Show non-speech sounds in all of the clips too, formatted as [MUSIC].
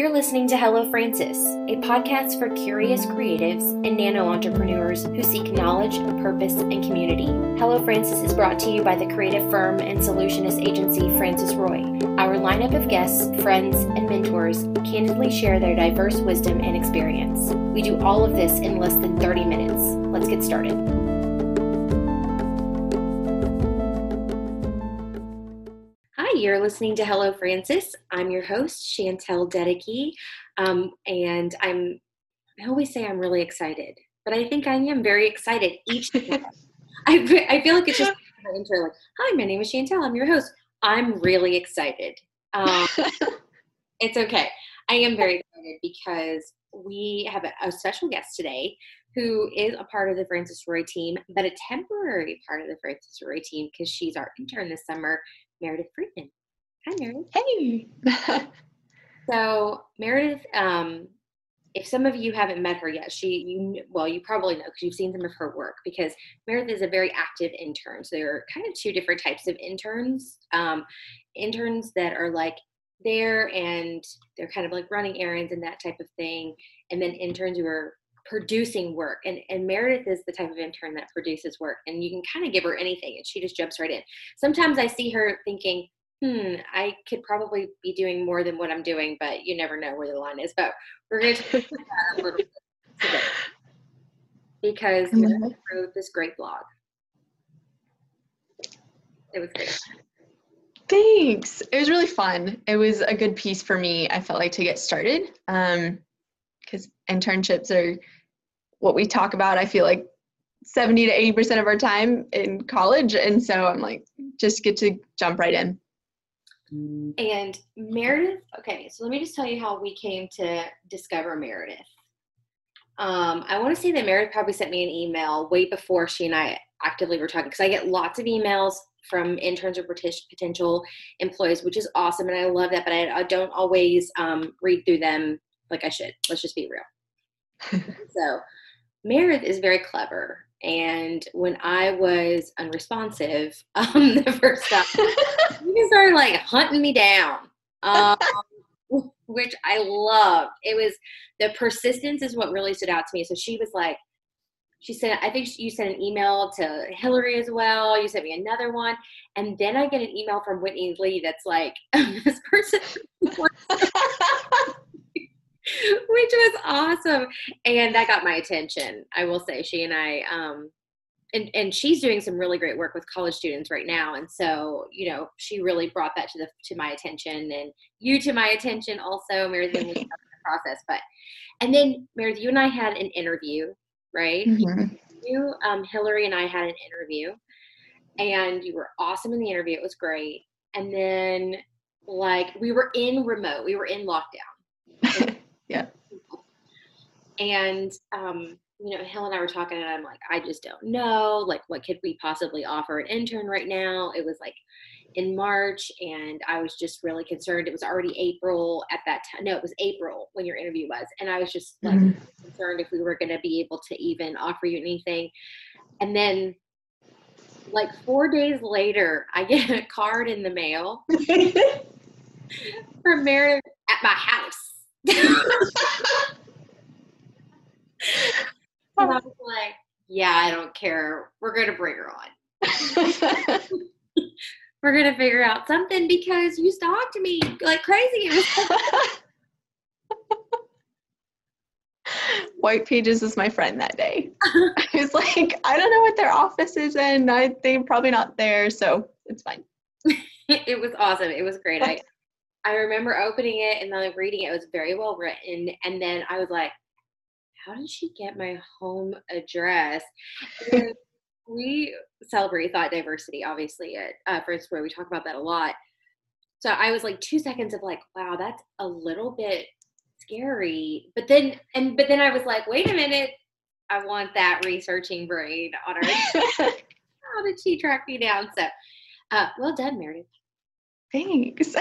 You're listening to Hello Francis, a podcast for curious creatives and nano entrepreneurs who seek knowledge, purpose, and community. Hello Francis is brought to you by the creative firm and solutionist agency Francis Roy. Our lineup of guests, friends, and mentors candidly share their diverse wisdom and experience. We do all of this in less than 30 minutes. Let's get started. You're listening to Hello Francis. I'm your host, Chantel Dedeke, um, and I'm. I always say I'm really excited, but I think I am very excited each. [LAUGHS] I, I feel like it's just my intro, like, "Hi, my name is Chantel. I'm your host." I'm really excited. Um, [LAUGHS] it's okay. I am very excited because we have a, a special guest today who is a part of the Francis Roy team, but a temporary part of the Francis Roy team because she's our intern this summer, Meredith Friedman. Hi, Meredith. Hey. [LAUGHS] so Meredith, um, if some of you haven't met her yet, she you well you probably know because you've seen some of her work because Meredith is a very active intern. So there are kind of two different types of interns. Um, interns that are like there and they're kind of like running errands and that type of thing, and then interns who are producing work and, and meredith is the type of intern that produces work and you can kind of give her anything and she just jumps right in sometimes i see her thinking hmm i could probably be doing more than what i'm doing but you never know where the line is but we're going to talk about [LAUGHS] that a little bit today because you wrote this great blog it was great Thanks. It was really fun. It was a good piece for me. I felt like to get started because internships are what we talk about. I feel like 70 to 80% of our time in college. And so I'm like, just get to jump right in. And Meredith, okay, so let me just tell you how we came to discover Meredith. Um, I want to say that Meredith probably sent me an email way before she and I actively were talking because I get lots of emails from interns or potential employees, which is awesome, and I love that. But I, I don't always um, read through them like I should. Let's just be real. [LAUGHS] so Meredith is very clever, and when I was unresponsive, [LAUGHS] um, the first time you started like hunting me down, um, [LAUGHS] which I loved. It was the persistence is what really stood out to me. So she was like, she said, I think you sent an email to Hillary as well. You sent me another one, and then I get an email from Whitney Lee that's like, [LAUGHS] this person, [LAUGHS] which was awesome, and that got my attention. I will say, she and I. Um, and, and she's doing some really great work with college students right now and so you know she really brought that to the to my attention and you to my attention also meredith we [LAUGHS] the process but and then meredith you and i had an interview right Mhm. you um, hillary and i had an interview and you were awesome in the interview it was great and then like we were in remote we were in lockdown. [LAUGHS] and um, you know, Helen and I were talking, and I'm like, I just don't know. Like, what could we possibly offer an intern right now? It was like in March, and I was just really concerned. It was already April at that time. No, it was April when your interview was, and I was just like Mhm. concerned if we were going to be able to even offer you anything. And then, like four days later, I get a card in the mail [LAUGHS] from Meredith at my house. [LAUGHS] And I was like, yeah, I don't care. We're going to bring her on. [LAUGHS] We're going to figure out something because you stalked me like crazy. [LAUGHS] White Pages is my friend that day. I was like, I don't know what their office is in. I, they're probably not there, so it's fine. [LAUGHS] it was awesome. It was great. I I remember opening it and then like reading it. It was very well written. And then I was like, how did she get my home address? [LAUGHS] We celebrate thought diversity, obviously, at uh, First where we talk about that a lot. So I was like two seconds of like, wow, that's a little bit scary. But then and but then I was like, wait a minute, I want that researching brain on her. [LAUGHS] [LAUGHS] how did she track me down? So uh, well done, Meredith. Thanks.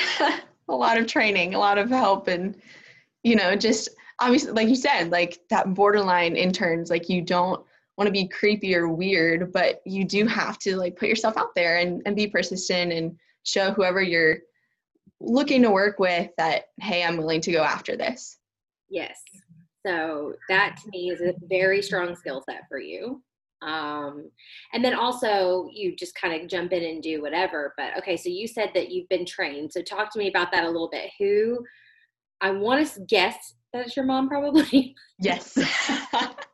a lot of training, a lot of help, and you know, just obviously, like you said, like that borderline interns, like you don't want to be creepy or weird, but you do have to like put yourself out there and, and be persistent and show whoever you're looking to work with that hey i'm willing to go after this. Yes. So that to me is a very strong skill set for you. Um, and then also you just kind of jump in and do whatever but okay so you said that you've been trained so talk to me about that a little bit. Who i want to guess that's your mom probably [LAUGHS] yes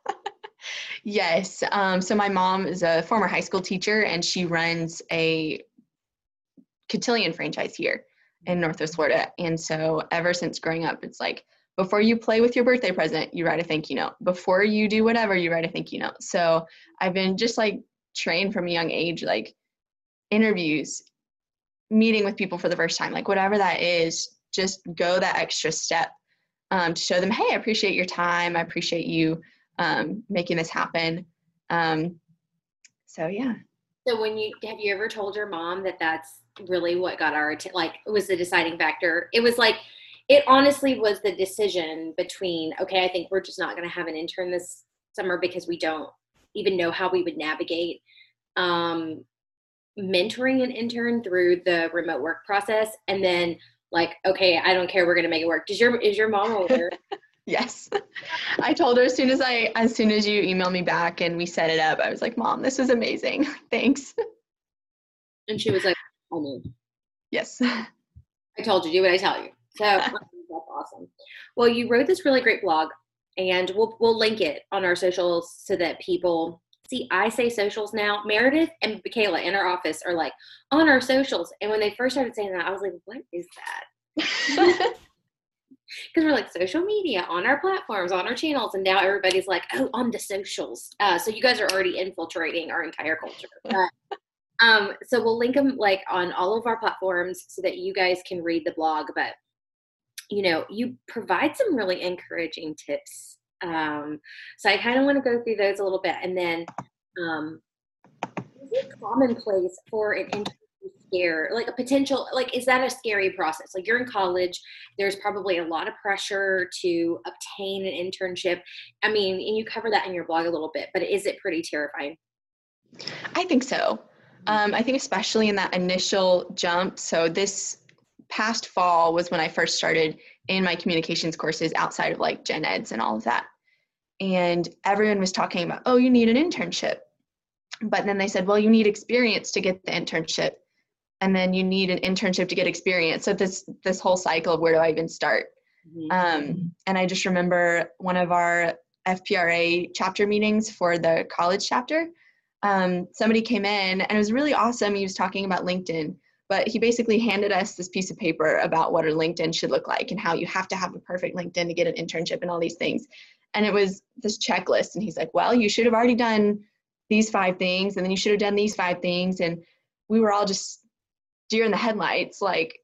[LAUGHS] yes um, so my mom is a former high school teacher and she runs a cotillion franchise here in northwest florida and so ever since growing up it's like before you play with your birthday present, you write a thank you note. Before you do whatever, you write a thank you note. So I've been just like trained from a young age, like interviews, meeting with people for the first time, like whatever that is, just go that extra step um, to show them, hey, I appreciate your time. I appreciate you um, making this happen. Um, so yeah. So when you have you ever told your mom that that's really what got our like was the deciding factor? It was like it honestly was the decision between okay i think we're just not going to have an intern this summer because we don't even know how we would navigate um, mentoring an intern through the remote work process and then like okay i don't care we're going to make it work. Does your is your mom aware? [LAUGHS] Yes. I told her as soon as i as soon as you emailed me back and we set it up i was like mom this is amazing. [LAUGHS] Thanks. And she was like i knew yes. I told you do what i tell you. So [LAUGHS] that's awesome. Well, you wrote this really great blog, and we'll we'll link it on our socials so that people see. I say socials now. Meredith and Michaela in our office are like on our socials, and when they first started saying that, I was like, "What is that?" [LAUGHS] [LAUGHS] Because we're like social media on our platforms, on our channels, and now everybody's like, "Oh, on the socials." Uh, so you guys are already infiltrating our entire culture. [LAUGHS] But, um, so we'll link them like on all of our platforms so that you guys can read the blog. But you know, you provide some really encouraging tips. Um, so I kind of want to go through those a little bit. And then, um, is it commonplace for an intern scare like a potential like is that a scary process? Like you're in college there's probably a lot of pressure to obtain an internship. I mean and you cover that in your blog a little bit but is it pretty terrifying? I think so. Um, i think especially in that initial jump so this past fall was when I first started in my communications courses outside of like gen eds and all of that. And everyone was talking about, oh, you need an internship. But then they said, well, you need experience to get the internship. And then you need an internship to get experience. So this this whole cycle of where do I even start? Mm-hmm. Um, and I just remember one of our FPRA chapter meetings for the college chapter. Um, somebody came in and it was really awesome. He was talking about LinkedIn but he basically handed us this piece of paper about what a LinkedIn should look like and how you have to have a perfect LinkedIn to get an internship and all these things. And it was this checklist. And he's like, well, you should have already done these five things, and then you should have done these five things. And we were all just deer in the headlights, like,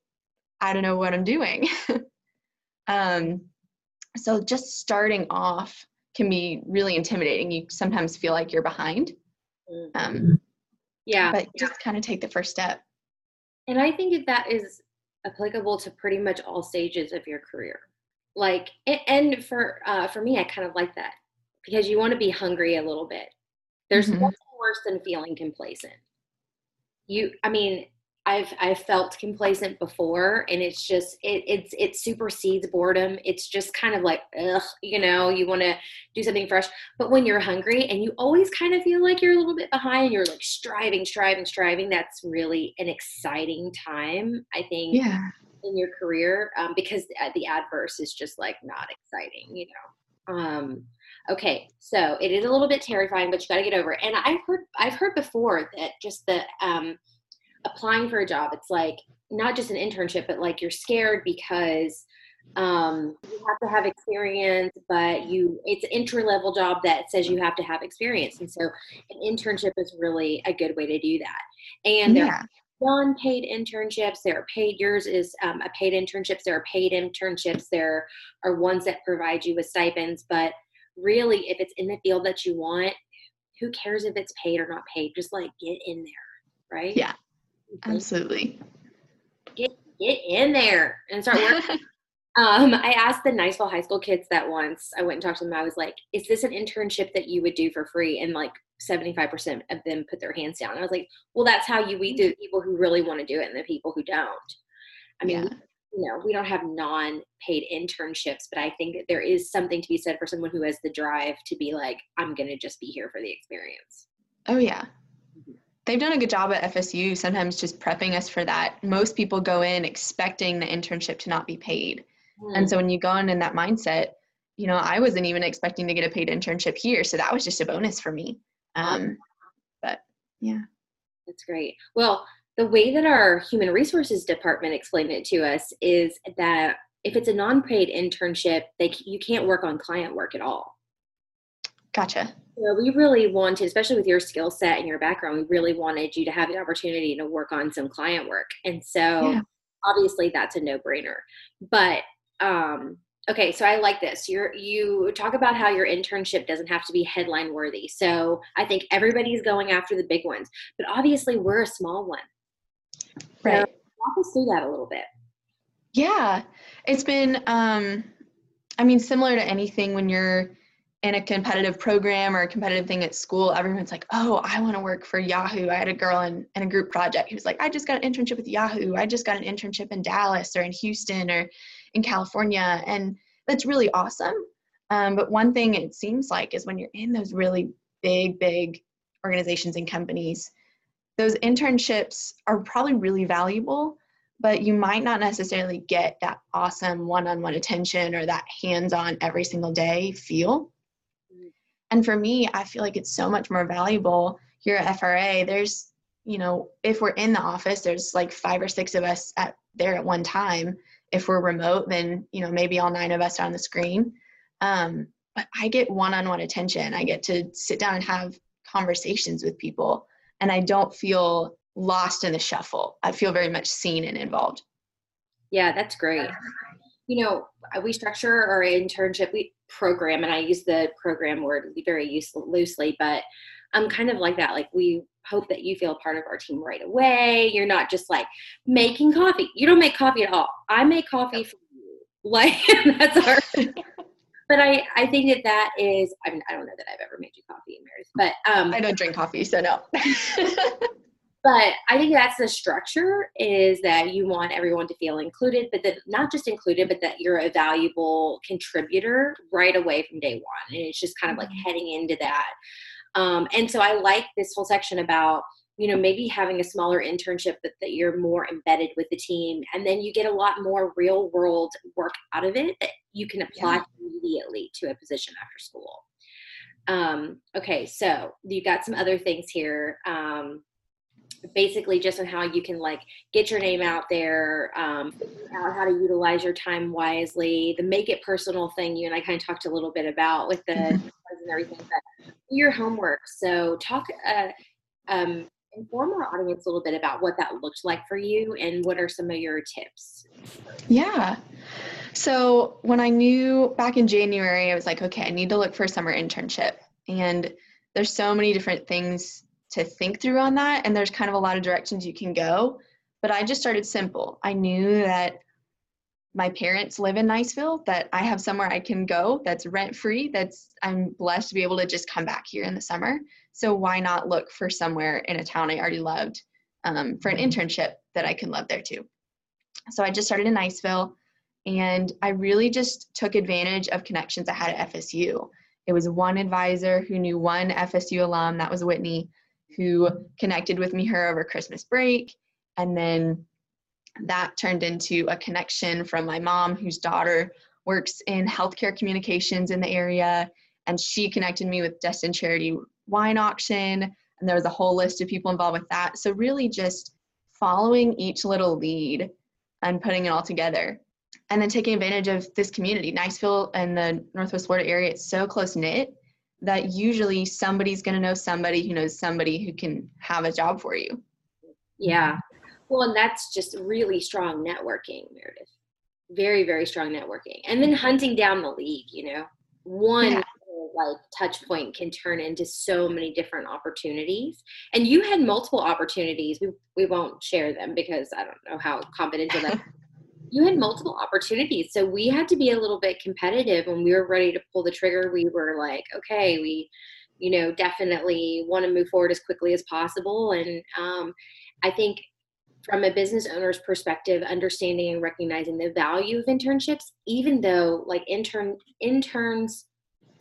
I don't know what I'm doing. [LAUGHS] um, so just starting off can be really intimidating. You sometimes feel like you're behind. Um, mm-hmm. yeah. But just kind of take the first step. And I think that that is applicable to pretty much all stages of your career. Like, and for uh, for me, I kind of like that because you want to be hungry a little bit. There's mm-hmm. nothing worse than feeling complacent. You, I mean, I've I've felt complacent before, and it's just it it's it supersedes boredom. It's just kind of like ugh, you know, you want to do something fresh. But when you're hungry and you always kind of feel like you're a little bit behind, you're like striving, striving, striving. That's really an exciting time, I think. Yeah. In your career, um, because the adverse is just like not exciting, you know. Um, okay, so it is a little bit terrifying, but you got to get over it. And I've heard I've heard before that just the um, applying for a job it's like not just an internship but like you're scared because um, you have to have experience but you it's an entry level job that says you have to have experience and so an internship is really a good way to do that. And there yeah. are non-paid internships there are paid yours is um, a paid internships there are paid internships there are ones that provide you with stipends but really if it's in the field that you want who cares if it's paid or not paid? Just like get in there right? Yeah Absolutely. Get get in there and start working. [LAUGHS] um, I asked the Niceville High School kids that once. I went and talked to them. I was like, "Is this an internship that you would do for free?" And like seventy-five percent of them put their hands down. I was like, "Well, that's how you weed the people who really want to do it and the people who don't." I mean, yeah. you know, we don't have non-paid internships, but I think that there is something to be said for someone who has the drive to be like, I'm going to just be here for the experience. Oh yeah. They've done a good job at FSU sometimes just prepping us for that. Most people go in expecting the internship to not be paid. Mm. And so when you go in in that mindset, you know, I wasn't even expecting to get a paid internship here. So that was just a bonus for me. Um, but yeah. That's great. Well, the way that our human resources department explained it to us is that if it's a non-paid internship, they you can't work on client work at all. Gotcha. So we really wanted, especially with your skill set and your background, we really wanted you to have the opportunity to work on some client work. And so yeah. obviously that's a no-brainer. But um, okay, so I like this. You're you talk about how your internship doesn't have to be headline worthy. So I think everybody's going after the big ones, but obviously we're a small one. Right. So walk us through that a little bit. Yeah, it's been. Um, I mean, similar to anything when you're in a competitive program or a competitive thing at school, everyone's like, oh, I want to work for Yahoo. I had a girl in, in a group project who was like, I just got an internship with Yahoo. I just got an internship in Dallas or in Houston or in California. And that's really awesome. Um, but one thing it seems like is when you're in those really big, big organizations and companies, those internships are probably really valuable, but you might not necessarily get that awesome one on one attention or that hands on every single day feel. And for me, I feel like it's so much more valuable here at FRA. There's, you know, if we're in the office, there's like five or six of us at there at one time if we're remote, then you know maybe all nine of us on the screen. Um, but I get one-on-one attention. I get to sit down and have conversations with people, and I don't feel lost in the shuffle. I feel very much seen and involved. Yeah, that's great. [LAUGHS] You know, we structure our internship we program, and I use the program word very use, loosely, but I'm kind of like that. Like we hope that you feel part of our team right away. You're not just like making coffee. You don't make coffee at all. I make coffee for you. [LAUGHS] Like that's our. [LAUGHS] but I I think that that is. I mean I don't know that I've ever made you coffee Meredith, but um. I don't drink coffee, so no. [LAUGHS] but I think that's the structure is that you want everyone to feel included, but that not just included, but that you're a valuable contributor right away from day one. And it's just kind of like mm-hmm. heading into that. Um, and so I like this whole section about you know maybe having a smaller internship but that you're more embedded with the team and then you get a lot more real world work out of it that you can apply yeah. immediately to a position after school um, okay so you got some other things here um, basically just on how you can like get your name out there um, out how to utilize your time wisely the make it personal thing you and i kind of talked a little bit about with the and everything but your homework. So talk uh, um, inform our audience a little bit about what that looked like for you and what are some of your tips. Yeah. So when i knew back in january i was like okay i need to look for a summer internship. And there's so many different things to think through on that and there's kind of a lot of directions you can go. But i just started simple. I knew that my parents live in niceville that i have somewhere i can go that's rent free that's i'm blessed to be able to just come back here in the summer. So why not look for somewhere in a town i already loved um, for an internship that i can love there too. So i just started in niceville and i really just took advantage of connections i had at fsu it was one advisor who knew one fsu alum that was whitney who connected with me her over Christmas break. And then that turned into a connection from my mom, whose daughter works in healthcare communications in the area. And she connected me with Destin Charity Wine Auction. And there was a whole list of people involved with that. So, really, just following each little lead and putting it all together. And then taking advantage of this community. Niceville and the Northwest Florida area, it's so close knit that usually somebody's going to know somebody who knows somebody who can have a job for you. Yeah. Well, and that's just really strong networking, Meredith. Very, very strong networking. And then hunting down the lead, you know, one yeah. like touch point can turn into so many different opportunities. And you had multiple opportunities. We, we won't share them because I don't know how confidential that [LAUGHS] you had multiple opportunities. So we had to be a little bit competitive when we were ready to pull the trigger. We were like, okay, we, you know, definitely want to move forward as quickly as possible. And um, I think from a business owner's perspective, understanding and recognizing the value of internships, even though like intern interns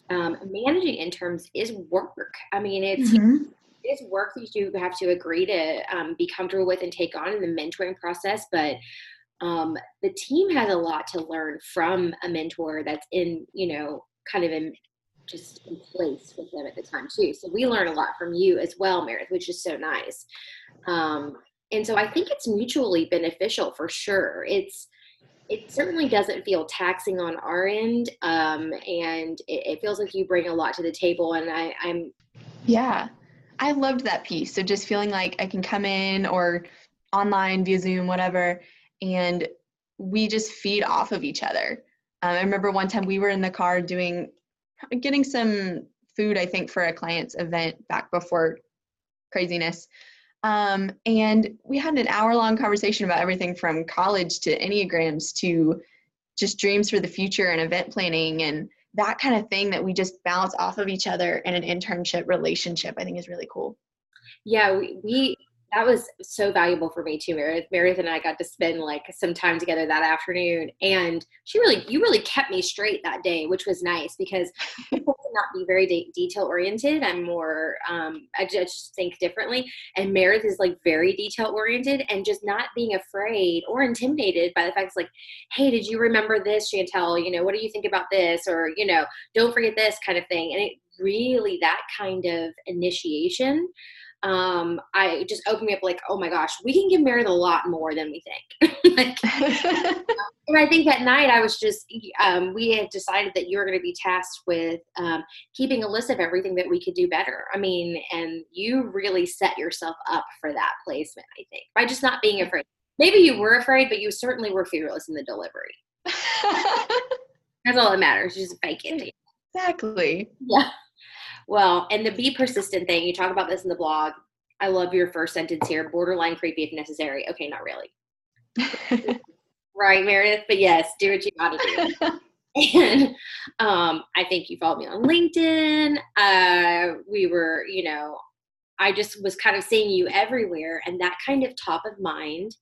um, managing interns is work. I mean, it's mm-hmm. it's work that you have to agree to um, be comfortable with and take on in the mentoring process, but um, the team has a lot to learn from a mentor that's in you know kind of in just in place with them at the time too. So we learn a lot from you as well, Meredith, which is so nice. Um, and so I think it's mutually beneficial for sure. It's it certainly doesn't feel taxing on our end, um, and it, it, feels like you bring a lot to the table. And I, I'm yeah, I loved that piece. So just feeling like I can come in or online via Zoom, whatever, and we just feed off of each other. Um, I remember one time we were in the car doing getting some food, I think, for a client's event back before craziness. Um, and we had an hour long conversation about everything from college to Enneagrams to just dreams for the future and event planning and that kind of thing that we just bounce off of each other in an internship relationship, I think is really cool. Yeah, we, we that was so valuable for me too, Meredith. Meredith and I got to spend like some time together that afternoon, and she really, you really kept me straight that day, which was nice because people [LAUGHS] not be very de- detail oriented. I'm more, um, I just think differently, and Meredith is like very detail oriented and just not being afraid or intimidated by the fact it's like, hey, did you remember this, Chantel? You know, what do you think about this? Or you know, don't forget this kind of thing, and it really that kind of initiation um, I just opened me up like, oh my gosh, we can get married a lot more than we think. [LAUGHS] like, [LAUGHS] and I think that night I was just, um, we had decided that you were going to be tasked with um, keeping a list of everything that we could do better. I mean, and you really set yourself up for that placement, I think, by just not being afraid. Maybe you were afraid, but you certainly were fearless in the delivery. [LAUGHS] That's all that matters. Just fake it. Exactly. Yeah. Well, and the be persistent thing, you talk about this in the blog. I love your first sentence here borderline creepy if necessary. Okay, not really. [LAUGHS] right, Meredith? But yes, do what you gotta do. [LAUGHS] and um, I think you followed me on LinkedIn. Uh, we were, you know, I just was kind of seeing you everywhere, and that kind of top of mind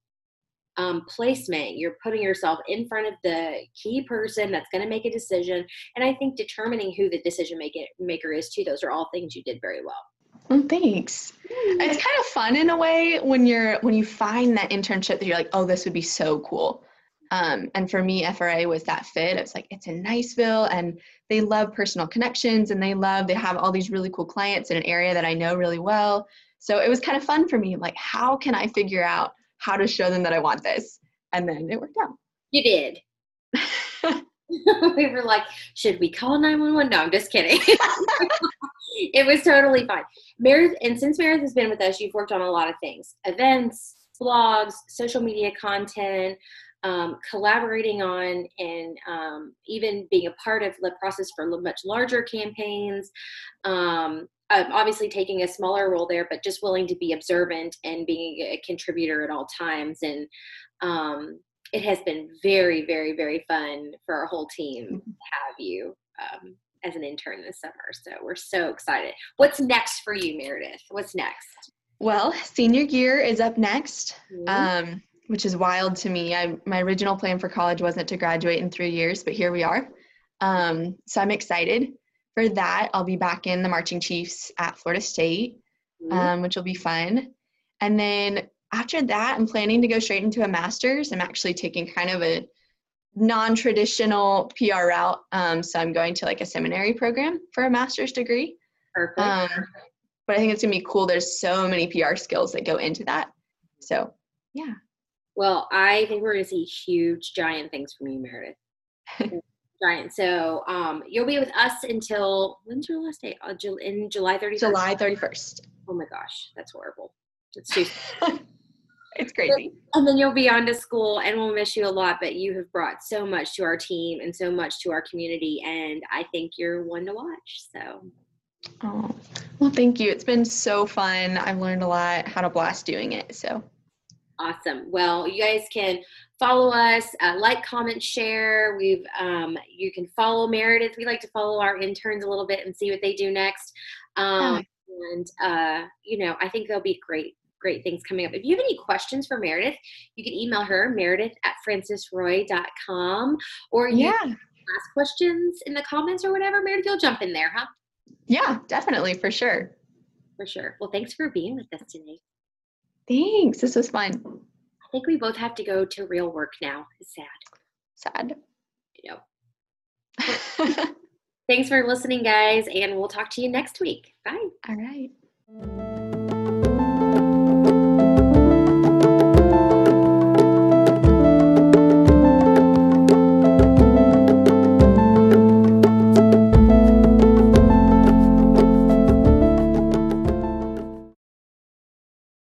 um, placement. You're putting yourself in front of the key person that's going to make a decision. And I think determining who the decision maker maker is too. Those are all things you did very well. Well, thanks. Mm-hmm. It's kind of fun in a way when you're when you find that internship that you're like, oh, this would be so cool. Um, and for me, FRA was that fit. It's like it's in Niceville, and they love personal connections, and they love they have all these really cool clients in an area that I know really well. So it was kind of fun for me. Like, how can I figure out how to show them that I want this. And then it worked out. You did. [LAUGHS] we were like, should we call 911? No, I'm just kidding. [LAUGHS] it was totally fine. Meredith, and since Meredith has been with us, you've worked on a lot of things events, blogs, social media content, um, collaborating on and um, even being a part of the process for much larger campaigns. Um, um, obviously taking a smaller role there, but just willing to be observant and being a contributor at all times. And um, it has been very, very, very fun for our whole team mm-hmm. to have you um, as an intern this summer. So we're so excited. What's next for you, Meredith? What's next? Well, senior year is up next. Mm-hmm. Um, which is wild to me. I, my original plan for college wasn't to graduate in three years, but here we are. Um, so I'm excited for that, I'll be back in the Marching Chiefs at Florida State, mm-hmm. um, which will be fun. And then after that, I'm planning to go straight into a master's. I'm actually taking kind of a non traditional PR route. Um, so I'm going to like a seminary program for a master's degree. Perfect. Um, but I think it's going to be cool. There's so many PR skills that go into that. So, yeah. Well, I think we're going to see huge, giant things from you, Meredith. [LAUGHS] Giant. So um, you'll be with us until when's your last day? Uh, in July 31st. July 31st. Oh my gosh, that's horrible. It's too. [LAUGHS] it's crazy. And then you'll be on to school, and we'll miss you a lot. But you have brought so much to our team and so much to our community, and I think you're one to watch. So. Oh, well, thank you. It's been so fun. I've learned a lot. Had a blast doing it. So. Awesome. Well, you guys can follow us, uh, like, comment, share. We've um, you can follow Meredith. We like to follow our interns a little bit and see what they do next. Um, And uh, you know, I think they'll be great great things coming up. If you have any questions for Meredith, you can email her, meredith at francisroy.com, or you Yeah. ask questions in the comments or whatever. Meredith, you'll jump in there, huh? Yeah, definitely, for sure. For sure. Well, thanks for being with us today. Thanks. This was fun. I think we both have to go to real work now. It's sad. Sad. You know. [LAUGHS] Thanks for listening, guys, and we'll talk to you next week. Bye. All right.